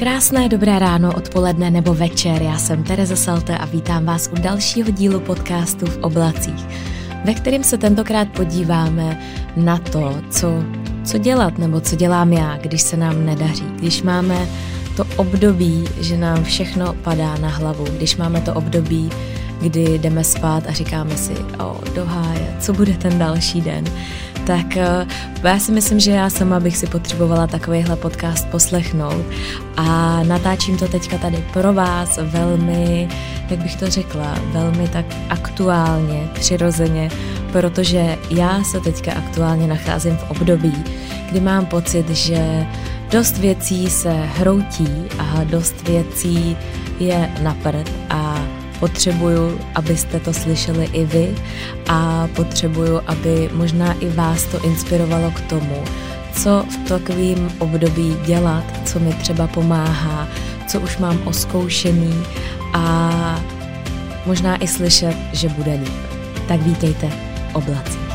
Krásné dobré ráno, odpoledne nebo večer. Já jsem Tereza Salte a vítám vás u dalšího dílu podcastu v oblacích, ve kterém se tentokrát podíváme na to, co, co dělat nebo co dělám já, když se nám nedaří, když máme to období, že nám všechno padá na hlavu, když máme to období, kdy jdeme spát a říkáme si, o, doháje, co bude ten další den tak eh, já si myslím, že já sama bych si potřebovala takovýhle podcast poslechnout. A natáčím to teďka tady pro vás velmi, jak bych to řekla, velmi tak aktuálně, přirozeně, protože já se teďka aktuálně nacházím v období, kdy mám pocit, že dost věcí se hroutí a dost věcí je na a potřebuju, abyste to slyšeli i vy a potřebuju, aby možná i vás to inspirovalo k tomu, co v takovém období dělat, co mi třeba pomáhá, co už mám oskoušený a možná i slyšet, že bude líp. Tak vítejte oblací.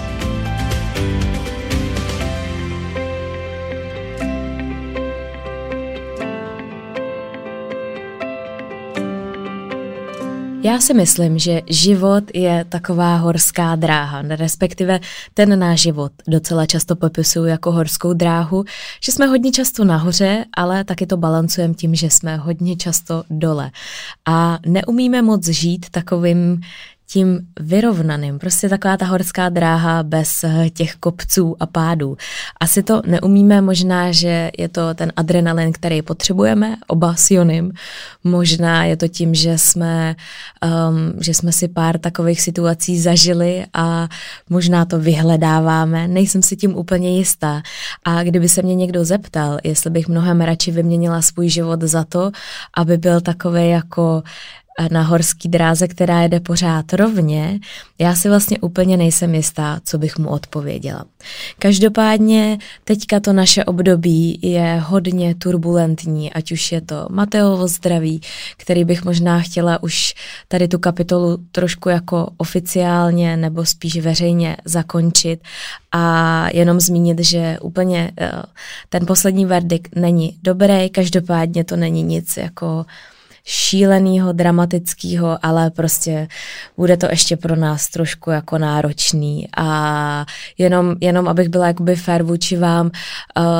Já si myslím, že život je taková horská dráha, respektive ten náš život docela často popisuju jako horskou dráhu, že jsme hodně často nahoře, ale taky to balancujeme tím, že jsme hodně často dole. A neumíme moc žít takovým tím vyrovnaným, prostě taková ta horská dráha bez těch kopců a pádů. Asi to neumíme, možná, že je to ten adrenalin, který potřebujeme, oba s Jonim. Možná je to tím, že jsme, um, že jsme si pár takových situací zažili a možná to vyhledáváme. Nejsem si tím úplně jistá. A kdyby se mě někdo zeptal, jestli bych mnohem radši vyměnila svůj život za to, aby byl takový jako na horský dráze, která jede pořád rovně, já si vlastně úplně nejsem jistá, co bych mu odpověděla. Každopádně teďka to naše období je hodně turbulentní, ať už je to Mateovo zdraví, který bych možná chtěla už tady tu kapitolu trošku jako oficiálně nebo spíš veřejně zakončit a jenom zmínit, že úplně eh, ten poslední verdikt není dobrý, každopádně to není nic jako šílenýho, dramatického, ale prostě bude to ještě pro nás trošku jako náročný a jenom, jenom abych byla jakoby fair vůči vám, uh,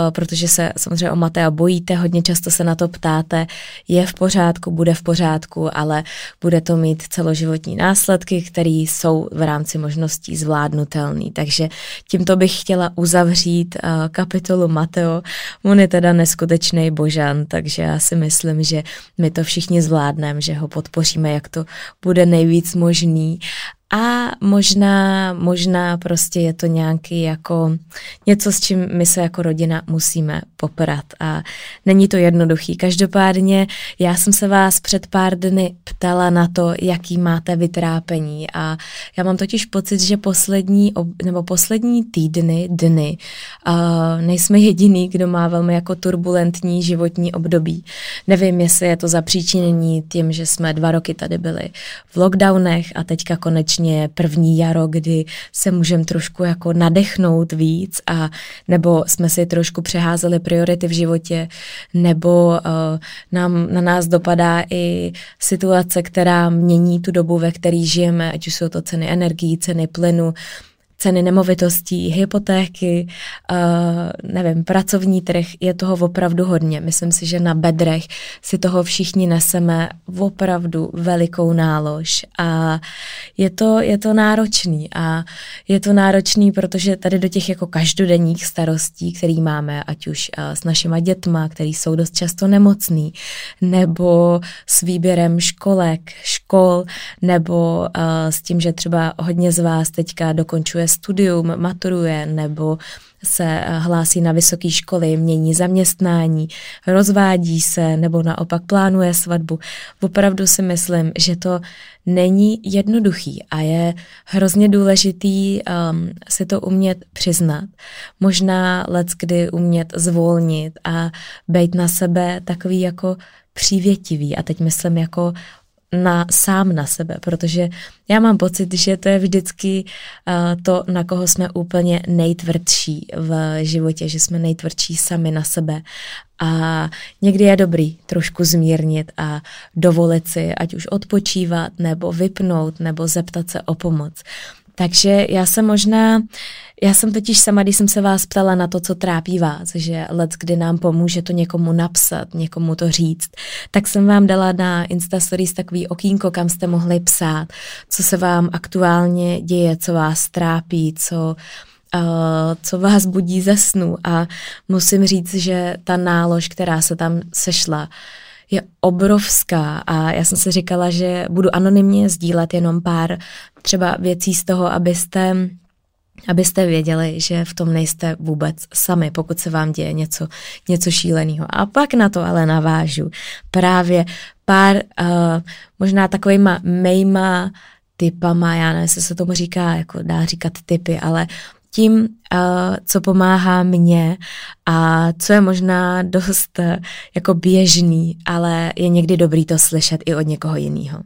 protože se samozřejmě o Matea bojíte, hodně často se na to ptáte, je v pořádku, bude v pořádku, ale bude to mít celoživotní následky, které jsou v rámci možností zvládnutelný. Takže tímto bych chtěla uzavřít uh, kapitolu Mateo. On je teda neskutečný božan, takže já si myslím, že my to všichni všichni zvládneme, že ho podpoříme, jak to bude nejvíc možný a možná, možná prostě je to nějaký jako něco, s čím my se jako rodina musíme poprat a není to jednoduchý. Každopádně já jsem se vás před pár dny ptala na to, jaký máte vytrápení a já mám totiž pocit, že poslední, nebo poslední týdny, dny, uh, nejsme jediný, kdo má velmi jako turbulentní životní období. Nevím, jestli je to zapříčinění tím, že jsme dva roky tady byli v lockdownech a teďka konečně konečně první jaro, kdy se můžeme trošku jako nadechnout víc a nebo jsme si trošku přeházeli priority v životě, nebo uh, nám, na nás dopadá i situace, která mění tu dobu, ve které žijeme, ať už jsou to ceny energií, ceny plynu, ceny nemovitostí, hypotéky, uh, nevím, pracovní trh, je toho opravdu hodně. Myslím si, že na bedrech si toho všichni neseme opravdu velikou nálož a je to, je to náročný a je to náročný, protože tady do těch jako každodenních starostí, který máme, ať už uh, s našima dětma, který jsou dost často nemocný, nebo s výběrem školek, škol, nebo uh, s tím, že třeba hodně z vás teďka dokončuje studium, maturuje nebo se eh, hlásí na vysoké školy, mění zaměstnání, rozvádí se nebo naopak plánuje svatbu. Opravdu si myslím, že to není jednoduchý a je hrozně důležitý um, si to umět přiznat. Možná let kdy umět zvolnit a být na sebe takový jako přívětivý. A teď myslím jako na sám na sebe, protože já mám pocit, že to je vždycky uh, to, na koho jsme úplně nejtvrdší v životě, že jsme nejtvrdší sami na sebe. A někdy je dobrý trošku zmírnit a dovolit si, ať už odpočívat, nebo vypnout, nebo zeptat se o pomoc. Takže já jsem možná, já jsem totiž sama, když jsem se vás ptala na to, co trápí vás, že let, kdy nám pomůže to někomu napsat, někomu to říct, tak jsem vám dala na Insta Stories takový okýnko, kam jste mohli psát, co se vám aktuálně děje, co vás trápí, co Uh, co vás budí ze snu. A musím říct, že ta nálož, která se tam sešla, je obrovská a já jsem si říkala, že budu anonymně sdílet jenom pár třeba věcí z toho, abyste abyste věděli, že v tom nejste vůbec sami, pokud se vám děje něco, něco šíleného. A pak na to ale navážu právě pár uh, možná takovýma mejma typama, já nevím, jestli se tomu říká, jako dá říkat typy, ale tím, uh, co pomáhá mně a co je možná dost uh, jako běžný, ale je někdy dobrý to slyšet i od někoho jiného.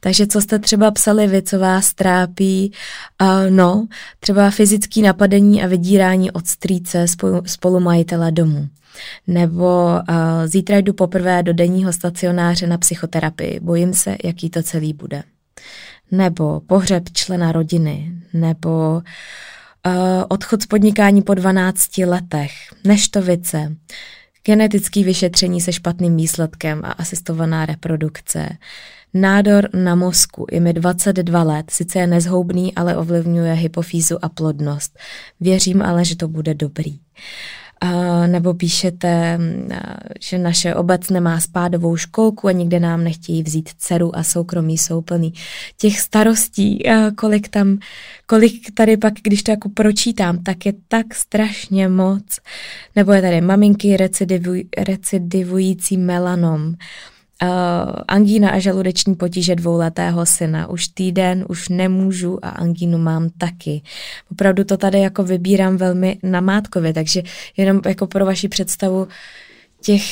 Takže co jste třeba psali vy, co vás trápí, uh, no, třeba fyzický napadení a vydírání od strýce spolu, spolumajitele domu. Nebo zítra jdu poprvé do denního stacionáře na psychoterapii, bojím se, jaký to celý bude. Nebo pohřeb člena rodiny, nebo Uh, odchod z podnikání po 12 letech, neštovice, genetické vyšetření se špatným výsledkem a asistovaná reprodukce, nádor na mozku, je mi 22 let, sice je nezhoubný, ale ovlivňuje hypofýzu a plodnost. Věřím ale, že to bude dobrý. Nebo píšete, že naše obec nemá spádovou školku a nikde nám nechtějí vzít dceru a soukromí jsou plný těch starostí, kolik tam, kolik tady pak, když to jako pročítám, tak je tak strašně moc. Nebo je tady maminky recidivuj, recidivující melanom, Uh, angína a žaludeční potíže dvouletého syna. Už týden, už nemůžu a angínu mám taky. Opravdu to tady jako vybírám velmi namátkově, takže jenom jako pro vaši představu těch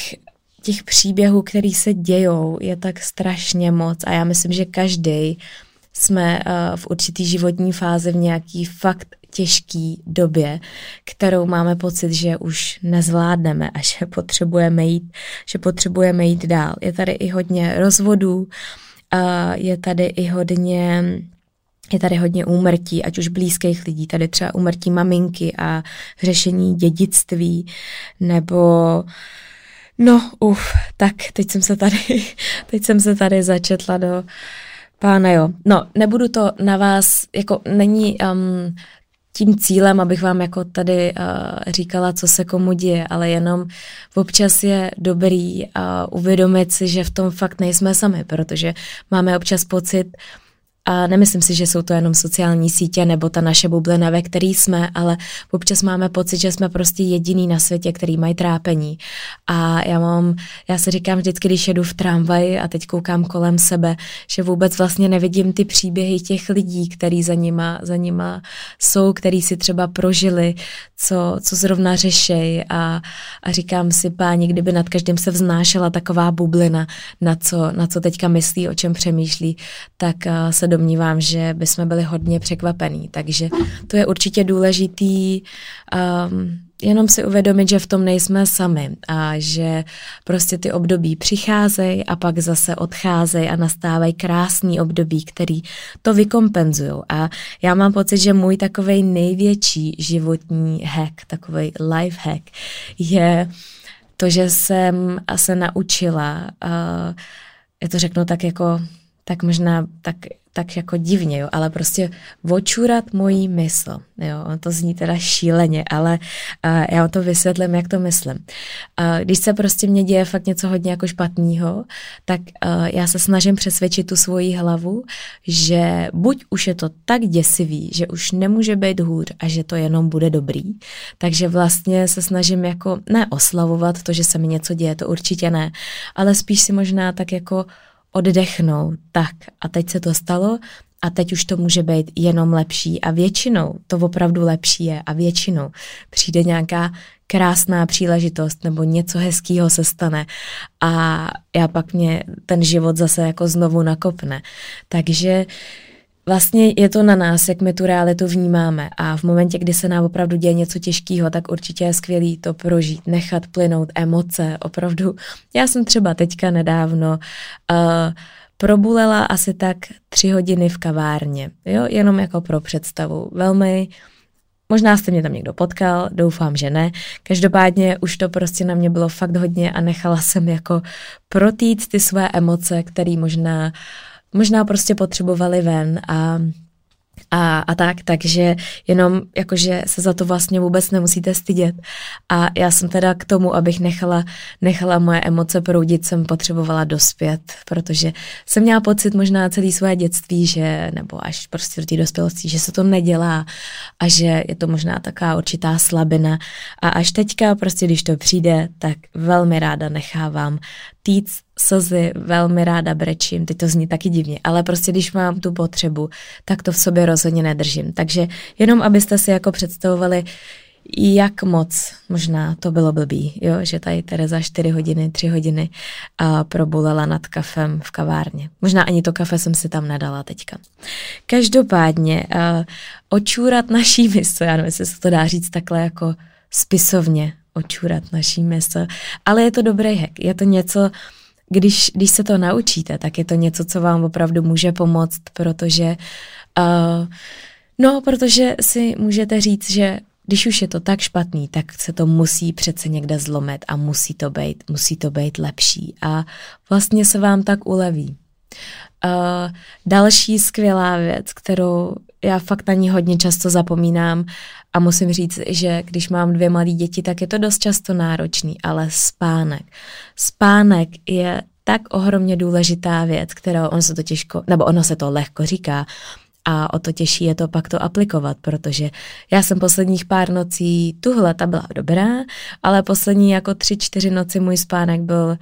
těch příběhů, který se dějou, je tak strašně moc a já myslím, že každý jsme uh, v určitý životní fázi v nějaký fakt těžký době, kterou máme pocit, že už nezvládneme a že potřebujeme jít, že potřebujeme jít dál. Je tady i hodně rozvodů, je tady i hodně je tady hodně úmrtí, ať už blízkých lidí, tady třeba úmrtí maminky a řešení dědictví, nebo no, uf, tak teď jsem se tady, teď jsem se tady začetla do Pána jo, no nebudu to na vás, jako není um, tím cílem, abych vám jako tady uh, říkala, co se komu děje, ale jenom občas je dobrý uh, uvědomit si, že v tom fakt nejsme sami, protože máme občas pocit, uh, a nemyslím si, že jsou to jenom sociální sítě nebo ta naše bublina, ve který jsme, ale občas máme pocit, že jsme prostě jediný na světě, který mají trápení. A já mám, já se říkám vždycky, když jedu v tramvaji a teď koukám kolem sebe, že vůbec vlastně nevidím ty příběhy těch lidí, který za nima, za nima jsou, který si třeba prožili, co, co zrovna řešej a, a říkám si, páni, kdyby nad každým se vznášela taková bublina, na co, na co teďka myslí, o čem přemýšlí, tak uh, se domnívám, že bychom byli hodně překvapení. Takže to je určitě důležitý um, jenom si uvědomit, že v tom nejsme sami a že prostě ty období přicházejí a pak zase odcházejí a nastávají krásný období, který to vykompenzují. A já mám pocit, že můj takový největší životní hack, takový life hack je to, že jsem se naučila, uh, já to řeknu tak jako tak možná tak tak jako divně, jo, ale prostě očurat mojí mysl, jo, to zní teda šíleně, ale uh, já to vysvětlím, jak to myslím. Uh, když se prostě mě děje fakt něco hodně jako špatného, tak uh, já se snažím přesvědčit tu svoji hlavu, že buď už je to tak děsivý, že už nemůže být hůř a že to jenom bude dobrý, takže vlastně se snažím jako ne oslavovat to, že se mi něco děje, to určitě ne, ale spíš si možná tak jako oddechnout, tak a teď se to stalo, a teď už to může být jenom lepší a většinou to opravdu lepší je a většinou přijde nějaká krásná příležitost nebo něco hezkého se stane a já pak mě ten život zase jako znovu nakopne. Takže Vlastně je to na nás, jak my tu realitu vnímáme a v momentě, kdy se nám opravdu děje něco těžkého, tak určitě je skvělý to prožít, nechat plynout emoce, opravdu. Já jsem třeba teďka nedávno uh, probulela asi tak tři hodiny v kavárně, jo, jenom jako pro představu. Velmi Možná jste mě tam někdo potkal, doufám, že ne. Každopádně už to prostě na mě bylo fakt hodně a nechala jsem jako protít ty své emoce, které možná, možná prostě potřebovaly ven a a, a tak, takže jenom jakože se za to vlastně vůbec nemusíte stydět. A já jsem teda k tomu, abych nechala, nechala moje emoce proudit, jsem potřebovala dospět, protože jsem měla pocit možná celý své dětství, že, nebo až prostě do té dospělosti, že se to nedělá a že je to možná taková určitá slabina. A až teďka prostě, když to přijde, tak velmi ráda nechávám týc slzy, velmi ráda brečím, teď to zní taky divně, ale prostě když mám tu potřebu, tak to v sobě rozhodně nedržím. Takže jenom abyste si jako představovali, jak moc možná to bylo blbý, jo, že tady Tereza 4 hodiny, 3 hodiny a probulela nad kafem v kavárně. Možná ani to kafe jsem si tam nedala teďka. Každopádně uh, očůrat naší mysl, já nevím, jestli se to dá říct takhle jako spisovně, očůrat naší mysl, ale je to dobrý hack, je to něco, když, když se to naučíte, tak je to něco, co vám opravdu může pomoct, protože uh, no, protože si můžete říct, že když už je to tak špatný, tak se to musí přece někde zlomit a musí to být, musí to být lepší a vlastně se vám tak uleví. Uh, další skvělá věc, kterou já fakt na ní hodně často zapomínám a musím říct, že když mám dvě malé děti, tak je to dost často náročný, ale spánek. Spánek je tak ohromně důležitá věc, kterou ono se to těžko, nebo ono se to lehko říká, a o to těžší je to pak to aplikovat, protože já jsem posledních pár nocí, tuhle ta byla dobrá, ale poslední jako tři, čtyři noci můj spánek byl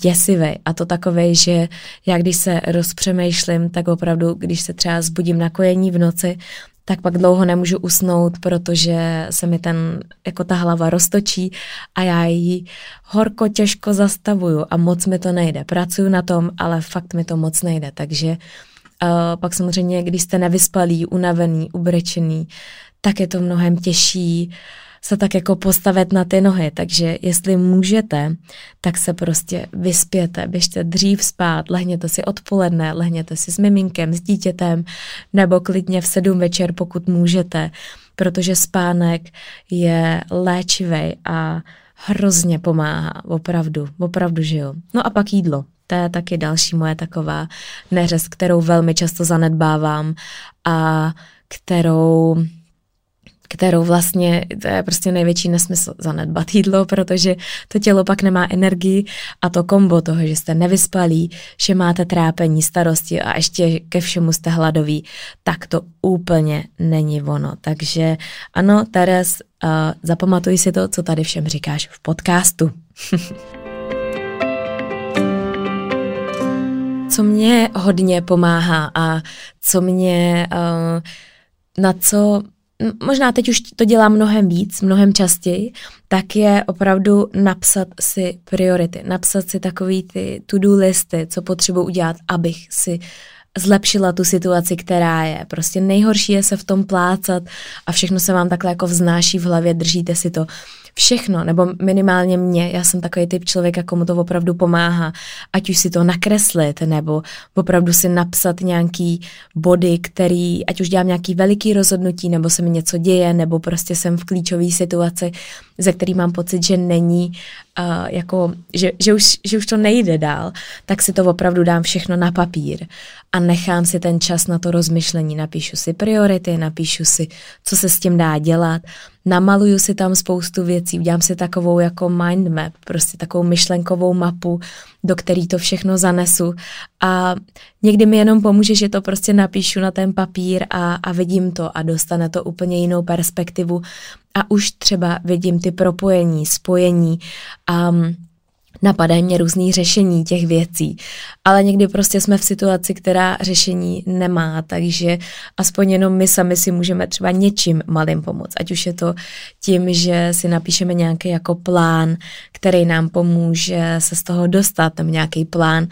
děsivý a to takový, že já když se rozpřemýšlím, tak opravdu, když se třeba zbudím na kojení v noci, tak pak dlouho nemůžu usnout, protože se mi ten, jako ta hlava roztočí a já ji horko těžko zastavuju a moc mi to nejde. Pracuju na tom, ale fakt mi to moc nejde, takže uh, pak samozřejmě, když jste nevyspalý, unavený, ubrečený, tak je to mnohem těžší uh, se tak jako postavit na ty nohy, takže jestli můžete, tak se prostě vyspěte, běžte dřív spát, lehněte si odpoledne, lehněte si s miminkem, s dítětem, nebo klidně v sedm večer, pokud můžete, protože spánek je léčivý a hrozně pomáhá, opravdu, opravdu žiju. No a pak jídlo. To je taky další moje taková neřez, kterou velmi často zanedbávám a kterou kterou vlastně, to je prostě největší nesmysl zanedbat jídlo, protože to tělo pak nemá energii a to kombo toho, že jste nevyspalí, že máte trápení, starosti a ještě ke všemu jste hladoví, tak to úplně není ono. Takže ano, Teres, uh, zapamatuj si to, co tady všem říkáš v podcastu. co mě hodně pomáhá a co mě, uh, na co možná teď už to dělám mnohem víc, mnohem častěji, tak je opravdu napsat si priority, napsat si takový ty to-do listy, co potřebuji udělat, abych si zlepšila tu situaci, která je. Prostě nejhorší je se v tom plácat a všechno se vám takhle jako vznáší v hlavě, držíte si to všechno, nebo minimálně mě, já jsem takový typ člověka, komu to opravdu pomáhá, ať už si to nakreslit, nebo opravdu si napsat nějaký body, který, ať už dělám nějaký veliký rozhodnutí, nebo se mi něco děje, nebo prostě jsem v klíčové situaci, ze který mám pocit, že není, uh, jako, že, že, už, že už to nejde dál, tak si to opravdu dám všechno na papír a nechám si ten čas na to rozmyšlení. Napíšu si priority, napíšu si, co se s tím dá dělat, namaluju si tam spoustu věcí, udělám si takovou jako mind map, prostě takovou myšlenkovou mapu, do který to všechno zanesu. A někdy mi jenom pomůže, že to prostě napíšu na ten papír a, a vidím to a dostane to úplně jinou perspektivu a už třeba vidím ty propojení, spojení a napadají mě různý řešení těch věcí, ale někdy prostě jsme v situaci, která řešení nemá, takže aspoň jenom my sami si můžeme třeba něčím malým pomoct, ať už je to tím, že si napíšeme nějaký jako plán, který nám pomůže se z toho dostat, tam nějaký plán,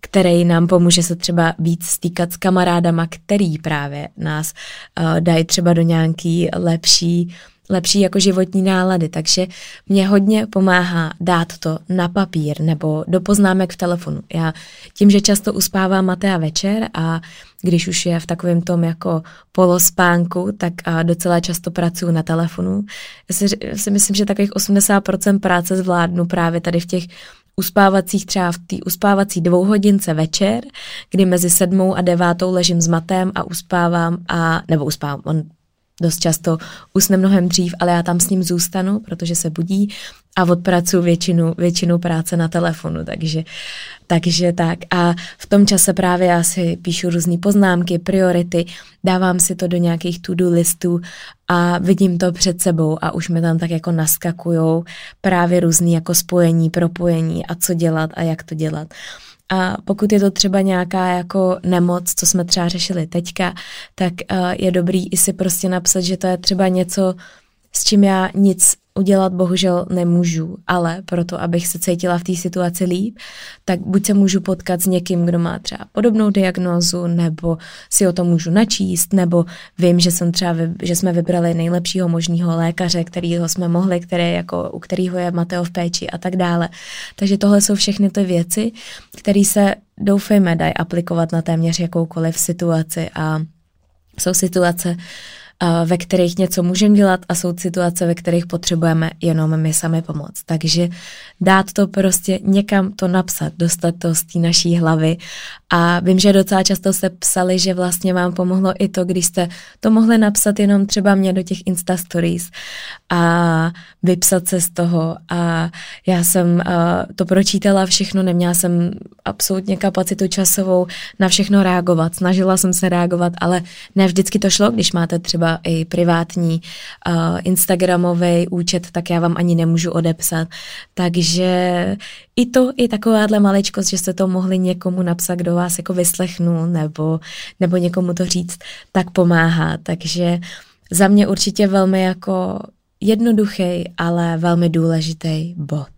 který nám pomůže se třeba víc stýkat s kamarádama, který právě nás uh, dají třeba do nějaký lepší lepší jako životní nálady, takže mě hodně pomáhá dát to na papír nebo do poznámek v telefonu. Já tím, že často uspávám Matea večer a když už je v takovém tom jako polospánku, tak a docela často pracuji na telefonu. Já si, si myslím, že takových 80% práce zvládnu právě tady v těch uspávacích třeba v té uspávací dvouhodince večer, kdy mezi sedmou a devátou ležím s matem a uspávám a, nebo uspávám, on dost často usne mnohem dřív, ale já tam s ním zůstanu, protože se budí a odpracuju většinu, většinu práce na telefonu, takže, takže tak. A v tom čase právě já si píšu různé poznámky, priority, dávám si to do nějakých to-do listů a vidím to před sebou a už mi tam tak jako naskakujou právě různé jako spojení, propojení a co dělat a jak to dělat. A pokud je to třeba nějaká jako nemoc, co jsme třeba řešili teďka, tak uh, je dobrý i si prostě napsat, že to je třeba něco, s čím já nic udělat bohužel nemůžu, ale proto, abych se cítila v té situaci líp, tak buď se můžu potkat s někým, kdo má třeba podobnou diagnózu, nebo si o tom můžu načíst, nebo vím, že jsem třeba, že jsme vybrali nejlepšího možného lékaře, kterýho jsme mohli, který jako, u kterého je Mateo v péči a tak dále. Takže tohle jsou všechny ty věci, které se doufejme dají aplikovat na téměř jakoukoliv situaci a jsou situace, ve kterých něco můžeme dělat a jsou situace, ve kterých potřebujeme jenom my sami pomoct. Takže dát to prostě někam to napsat, dostat to z té naší hlavy. A vím, že docela často se psali, že vlastně vám pomohlo i to, když jste to mohli napsat jenom třeba mě do těch Insta Stories a vypsat se z toho. A já jsem to pročítala všechno, neměla jsem absolutně kapacitu časovou na všechno reagovat, snažila jsem se reagovat, ale ne vždycky to šlo, když máte třeba i privátní uh, Instagramový účet, tak já vám ani nemůžu odepsat, takže i to, i takováhle maličkost, že jste to mohli někomu napsat, kdo vás jako vyslechnu, nebo, nebo někomu to říct, tak pomáhá. Takže za mě určitě velmi jako jednoduchý, ale velmi důležitý bod.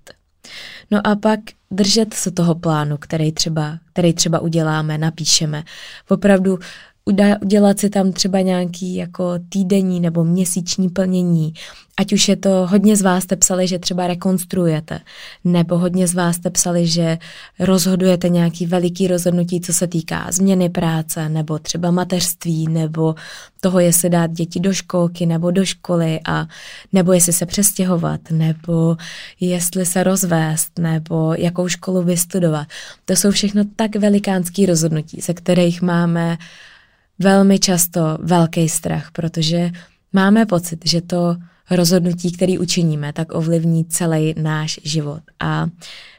No a pak držet se toho plánu, který třeba, který třeba uděláme, napíšeme. Opravdu udělat si tam třeba nějaký jako týdenní nebo měsíční plnění. Ať už je to, hodně z vás jste psali, že třeba rekonstruujete, nebo hodně z vás jste psali, že rozhodujete nějaký veliký rozhodnutí, co se týká změny práce, nebo třeba mateřství, nebo toho, jestli dát děti do školky nebo do školy, a nebo jestli se přestěhovat, nebo jestli se rozvést, nebo jakou školu vystudovat. To jsou všechno tak velikánský rozhodnutí, ze kterých máme velmi často velký strach, protože máme pocit, že to rozhodnutí, který učiníme, tak ovlivní celý náš život. A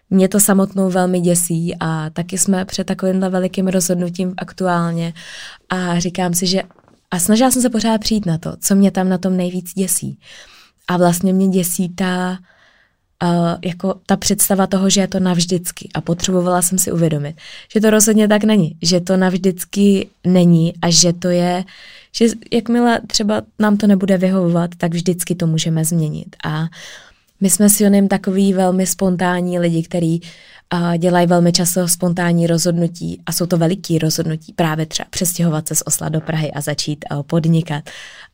mě to samotnou velmi děsí a taky jsme před takovýmhle velikým rozhodnutím aktuálně a říkám si, že a snažila jsem se pořád přijít na to, co mě tam na tom nejvíc děsí. A vlastně mě děsí ta uh, jako ta představa toho, že je to navždycky. A potřebovala jsem si uvědomit, že to rozhodně tak není, že to navždycky není a že to je, že jakmile třeba nám to nebude vyhovovat, tak vždycky to můžeme změnit. A my jsme s Jonem takový velmi spontánní lidi, který uh, dělají velmi často spontánní rozhodnutí a jsou to veliký rozhodnutí, právě třeba přestěhovat se z Osla do Prahy a začít uh, podnikat.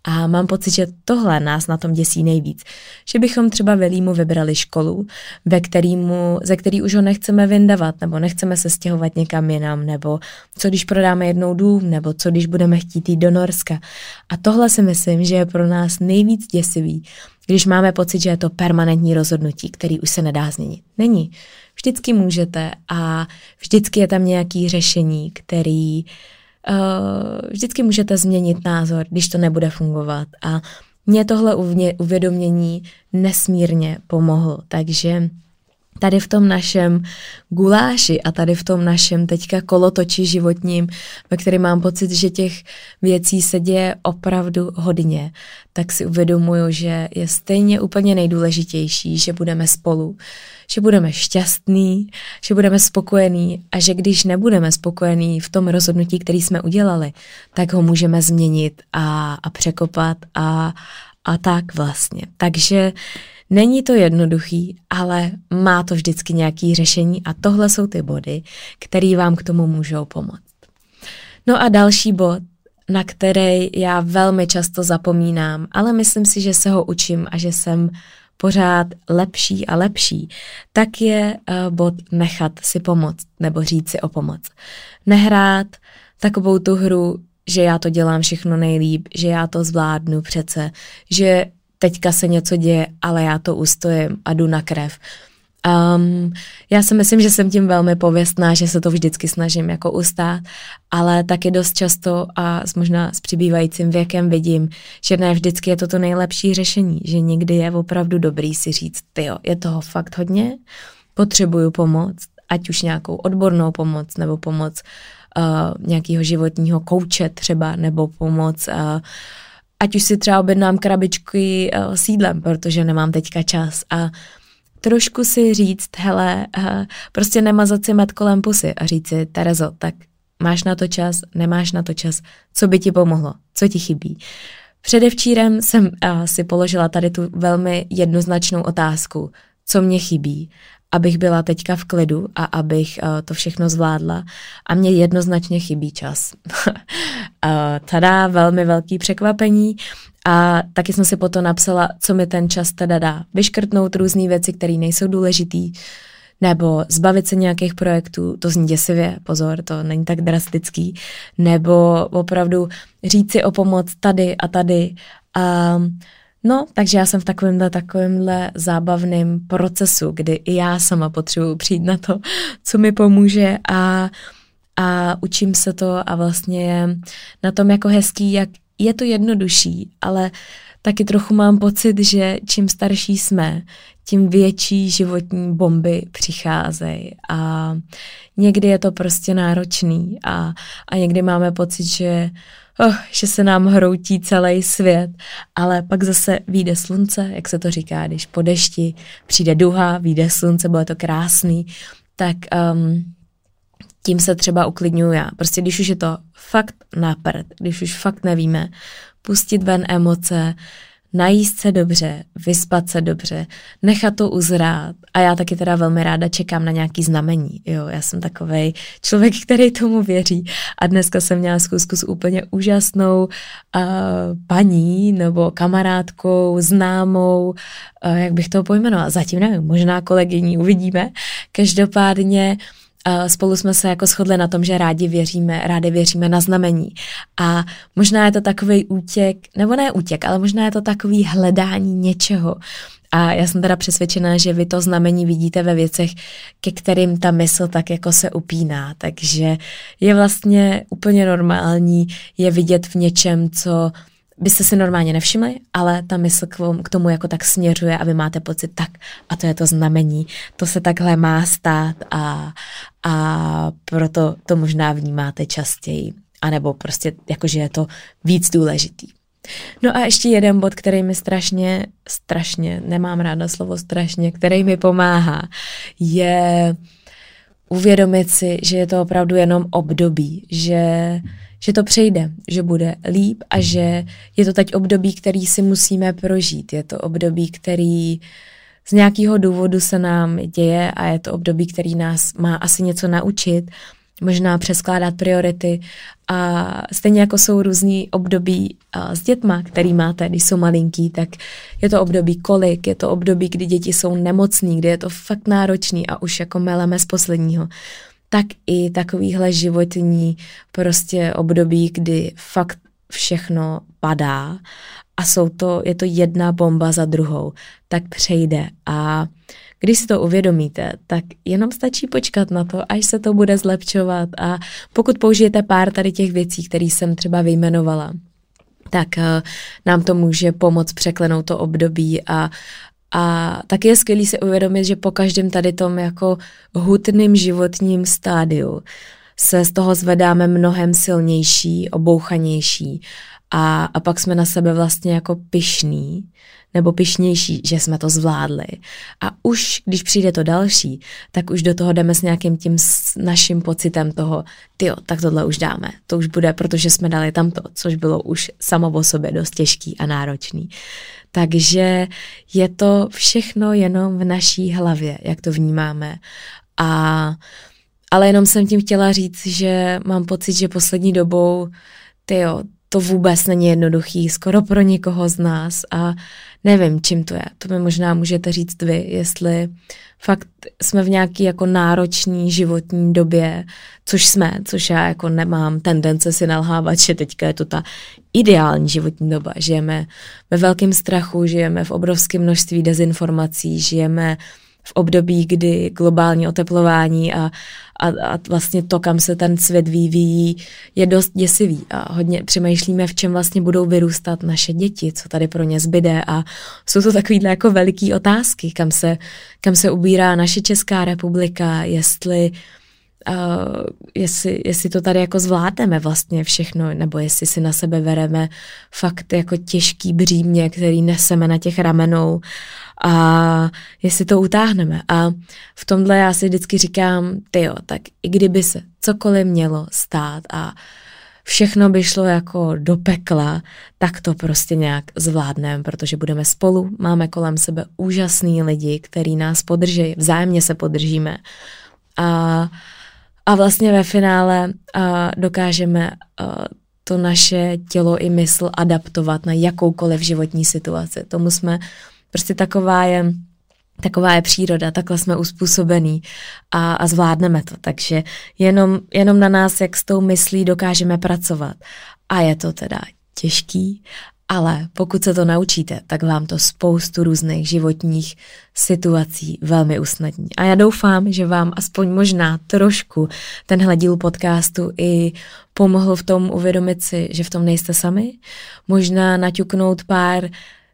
A mám pocit, že tohle nás na tom děsí nejvíc. Že bychom třeba Velímu vybrali školu, ve kterýmu, ze který už ho nechceme vyndavat, nebo nechceme se stěhovat někam jinam, nebo co když prodáme jednou dům, nebo co když budeme chtít jít do Norska. A tohle si myslím, že je pro nás nejvíc děsivý, když máme pocit, že je to permanentní rozhodnutí, který už se nedá změnit. Není. Vždycky můžete a vždycky je tam nějaký řešení, který uh, vždycky můžete změnit názor, když to nebude fungovat. A mě tohle uvědomění nesmírně pomohlo, takže tady v tom našem guláši a tady v tom našem teďka kolotoči životním, ve kterém mám pocit, že těch věcí se děje opravdu hodně, tak si uvědomuju, že je stejně úplně nejdůležitější, že budeme spolu, že budeme šťastní, že budeme spokojení a že když nebudeme spokojení v tom rozhodnutí, který jsme udělali, tak ho můžeme změnit a, a překopat a, a tak vlastně. Takže Není to jednoduchý, ale má to vždycky nějaký řešení a tohle jsou ty body, které vám k tomu můžou pomoct. No a další bod, na který já velmi často zapomínám, ale myslím si, že se ho učím a že jsem pořád lepší a lepší, tak je uh, bod nechat si pomoct nebo říct si o pomoc. Nehrát takovou tu hru, že já to dělám všechno nejlíp, že já to zvládnu přece, že teďka se něco děje, ale já to ustojím a jdu na krev. Um, já si myslím, že jsem tím velmi pověstná, že se to vždycky snažím jako ustát, ale taky dost často a možná s přibývajícím věkem vidím, že ne vždycky je to to nejlepší řešení, že někdy je opravdu dobrý si říct, jo, je toho fakt hodně, potřebuju pomoc, ať už nějakou odbornou pomoc nebo pomoc uh, nějakého životního kouče třeba, nebo pomoc uh, ať už si třeba objednám krabičky uh, sídlem, protože nemám teďka čas a trošku si říct, hele, uh, prostě nemazat si met kolem pusy a říct si, Terezo, tak máš na to čas, nemáš na to čas, co by ti pomohlo, co ti chybí. Předevčírem jsem uh, si položila tady tu velmi jednoznačnou otázku, co mě chybí abych byla teďka v klidu a abych uh, to všechno zvládla. A mě jednoznačně chybí čas. uh, tada, velmi velký překvapení. A taky jsem si potom napsala, co mi ten čas teda dá. Vyškrtnout různé věci, které nejsou důležitý, nebo zbavit se nějakých projektů, to zní děsivě, pozor, to není tak drastický, nebo opravdu říct si o pomoc tady a tady. Um, No, takže já jsem v takovémhle, takovémhle zábavném procesu, kdy i já sama potřebuji přijít na to, co mi pomůže a, a učím se to a vlastně je na tom jako hezký, jak je to jednodušší, ale taky trochu mám pocit, že čím starší jsme, tím větší životní bomby přicházejí. A někdy je to prostě náročný a, a někdy máme pocit, že oh, že se nám hroutí celý svět, ale pak zase vyjde slunce, jak se to říká, když po dešti přijde duha, vyjde slunce, bude to krásný, tak um, tím se třeba uklidňuju já. Prostě když už je to fakt na prd, když už fakt nevíme, pustit ven emoce, najíst se dobře, vyspat se dobře, nechat to uzrát. A já taky teda velmi ráda čekám na nějaký znamení. Jo, já jsem takovej člověk, který tomu věří. A dneska jsem měla zkusku s úplně úžasnou uh, paní nebo kamarádkou, známou, uh, jak bych to pojmenovala, zatím nevím, možná kolegyní, uvidíme. Každopádně uh, spolu jsme se jako shodli na tom, že rádi věříme, rádi věříme na znamení. A možná je to takový útěk, nebo ne útěk, ale možná je to takový hledání něčeho. A já jsem teda přesvědčená, že vy to znamení vidíte ve věcech, ke kterým ta mysl tak jako se upíná. Takže je vlastně úplně normální je vidět v něčem, co byste si normálně nevšimli, ale ta mysl k tomu jako tak směřuje a vy máte pocit tak a to je to znamení, to se takhle má stát a, a proto to možná vnímáte častěji, anebo prostě jakože je to víc důležitý. No a ještě jeden bod, který mi strašně, strašně, nemám ráda slovo strašně, který mi pomáhá, je uvědomit si, že je to opravdu jenom období, že že to přejde, že bude líp a že je to teď období, který si musíme prožít. Je to období, který z nějakého důvodu se nám děje a je to období, který nás má asi něco naučit, možná přeskládat priority a stejně jako jsou různý období s dětma, který máte, když jsou malinký, tak je to období kolik, je to období, kdy děti jsou nemocný, kdy je to fakt náročný a už jako meleme z posledního tak i takovýhle životní prostě období, kdy fakt všechno padá a jsou to, je to jedna bomba za druhou, tak přejde. A když si to uvědomíte, tak jenom stačí počkat na to, až se to bude zlepšovat. A pokud použijete pár tady těch věcí, které jsem třeba vyjmenovala, tak uh, nám to může pomoct překlenout to období a A taky je skvělý si uvědomit, že po každém tady tom jako hutným životním stádiu se z toho zvedáme mnohem silnější, obouchanější a, a pak jsme na sebe vlastně jako pyšní nebo pyšnější, že jsme to zvládli. A už, když přijde to další, tak už do toho jdeme s nějakým tím naším pocitem toho, tyjo, tak tohle už dáme. To už bude, protože jsme dali tamto, což bylo už samo o sobě dost těžký a náročný. Takže je to všechno jenom v naší hlavě, jak to vnímáme. A ale jenom jsem tím chtěla říct, že mám pocit, že poslední dobou, tyjo, to vůbec není jednoduchý, skoro pro nikoho z nás a nevím, čím to je. To mi možná můžete říct vy, jestli fakt jsme v nějaký jako náročný životní době, což jsme, což já jako nemám tendence si nalhávat, že teďka je to ta ideální životní doba. Žijeme ve velkém strachu, žijeme v obrovském množství dezinformací, žijeme v období, kdy globální oteplování a, a, a vlastně to, kam se ten svět vyvíjí, je dost děsivý. A hodně přemýšlíme, v čem vlastně budou vyrůstat naše děti, co tady pro ně zbyde. A jsou to takovýhle jako veliký otázky, kam se, kam se ubírá naše Česká republika, jestli Uh, jestli, jestli to tady jako zvládneme vlastně všechno, nebo jestli si na sebe vereme fakt jako těžký břímě, který neseme na těch ramenou a jestli to utáhneme. A v tomhle já si vždycky říkám, ty jo, tak i kdyby se cokoliv mělo stát a všechno by šlo jako do pekla, tak to prostě nějak zvládneme, protože budeme spolu, máme kolem sebe úžasný lidi, který nás podrží, vzájemně se podržíme. A, a vlastně ve finále a, dokážeme a, to naše tělo i mysl adaptovat na jakoukoliv životní situaci. Tomu jsme Prostě taková je taková je příroda, takhle jsme uspůsobení a, a zvládneme to. Takže jenom, jenom na nás, jak s tou myslí dokážeme pracovat. A je to teda těžký, ale pokud se to naučíte, tak vám to spoustu různých životních situací velmi usnadní. A já doufám, že vám aspoň možná trošku tenhle díl podcastu i pomohl v tom uvědomit si, že v tom nejste sami. Možná naťuknout pár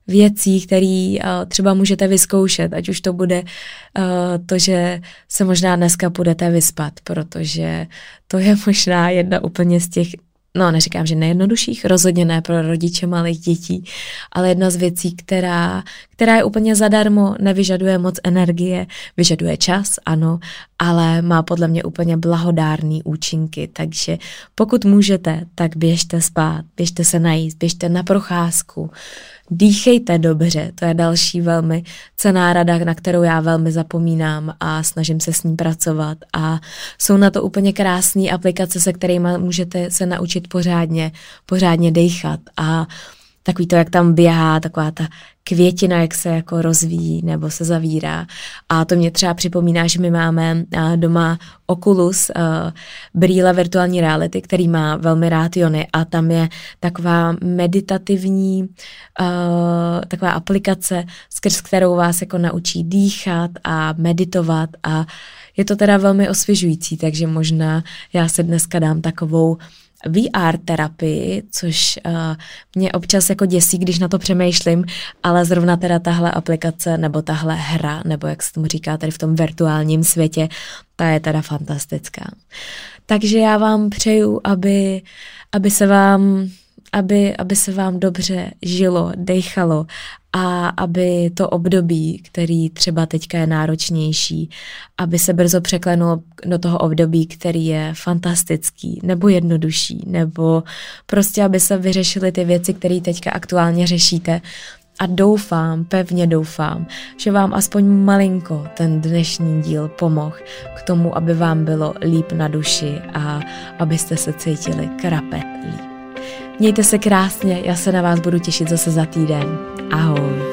věcí, které uh, třeba můžete vyzkoušet, ať už to bude uh, to, že se možná dneska budete vyspat, protože to je možná jedna úplně z těch no neříkám, že nejjednodušších, rozhodně ne pro rodiče malých dětí, ale jedna z věcí, která, která je úplně zadarmo, nevyžaduje moc energie, vyžaduje čas, ano, ale má podle mě úplně blahodárný účinky, takže pokud můžete, tak běžte spát, běžte se najíst, běžte na procházku, Dýchejte dobře, to je další velmi cená rada, na kterou já velmi zapomínám a snažím se s ní pracovat. A jsou na to úplně krásné aplikace, se kterými můžete se naučit pořádně, pořádně dejchat. A takový to, jak tam běhá, taková ta květina, jak se jako rozvíjí nebo se zavírá. A to mě třeba připomíná, že my máme doma Oculus, brýle virtuální reality, který má velmi rád Jony a tam je taková meditativní taková aplikace, skrz kterou vás jako naučí dýchat a meditovat a je to teda velmi osvěžující, takže možná já se dneska dám takovou VR terapii, což uh, mě občas jako děsí, když na to přemýšlím, ale zrovna teda tahle aplikace nebo tahle hra, nebo jak se tomu říká tady v tom virtuálním světě, ta je teda fantastická. Takže já vám přeju, aby, aby se vám aby, aby se vám dobře žilo, dechalo a aby to období, který třeba teďka je náročnější, aby se brzo překlenulo do toho období, který je fantastický nebo jednodušší, nebo prostě, aby se vyřešily ty věci, které teďka aktuálně řešíte. A doufám, pevně doufám, že vám aspoň malinko ten dnešní díl pomohl k tomu, aby vám bylo líp na duši a abyste se cítili krapet líp. Mějte se krásně, já se na vás budu těšit zase za týden. Ahoj.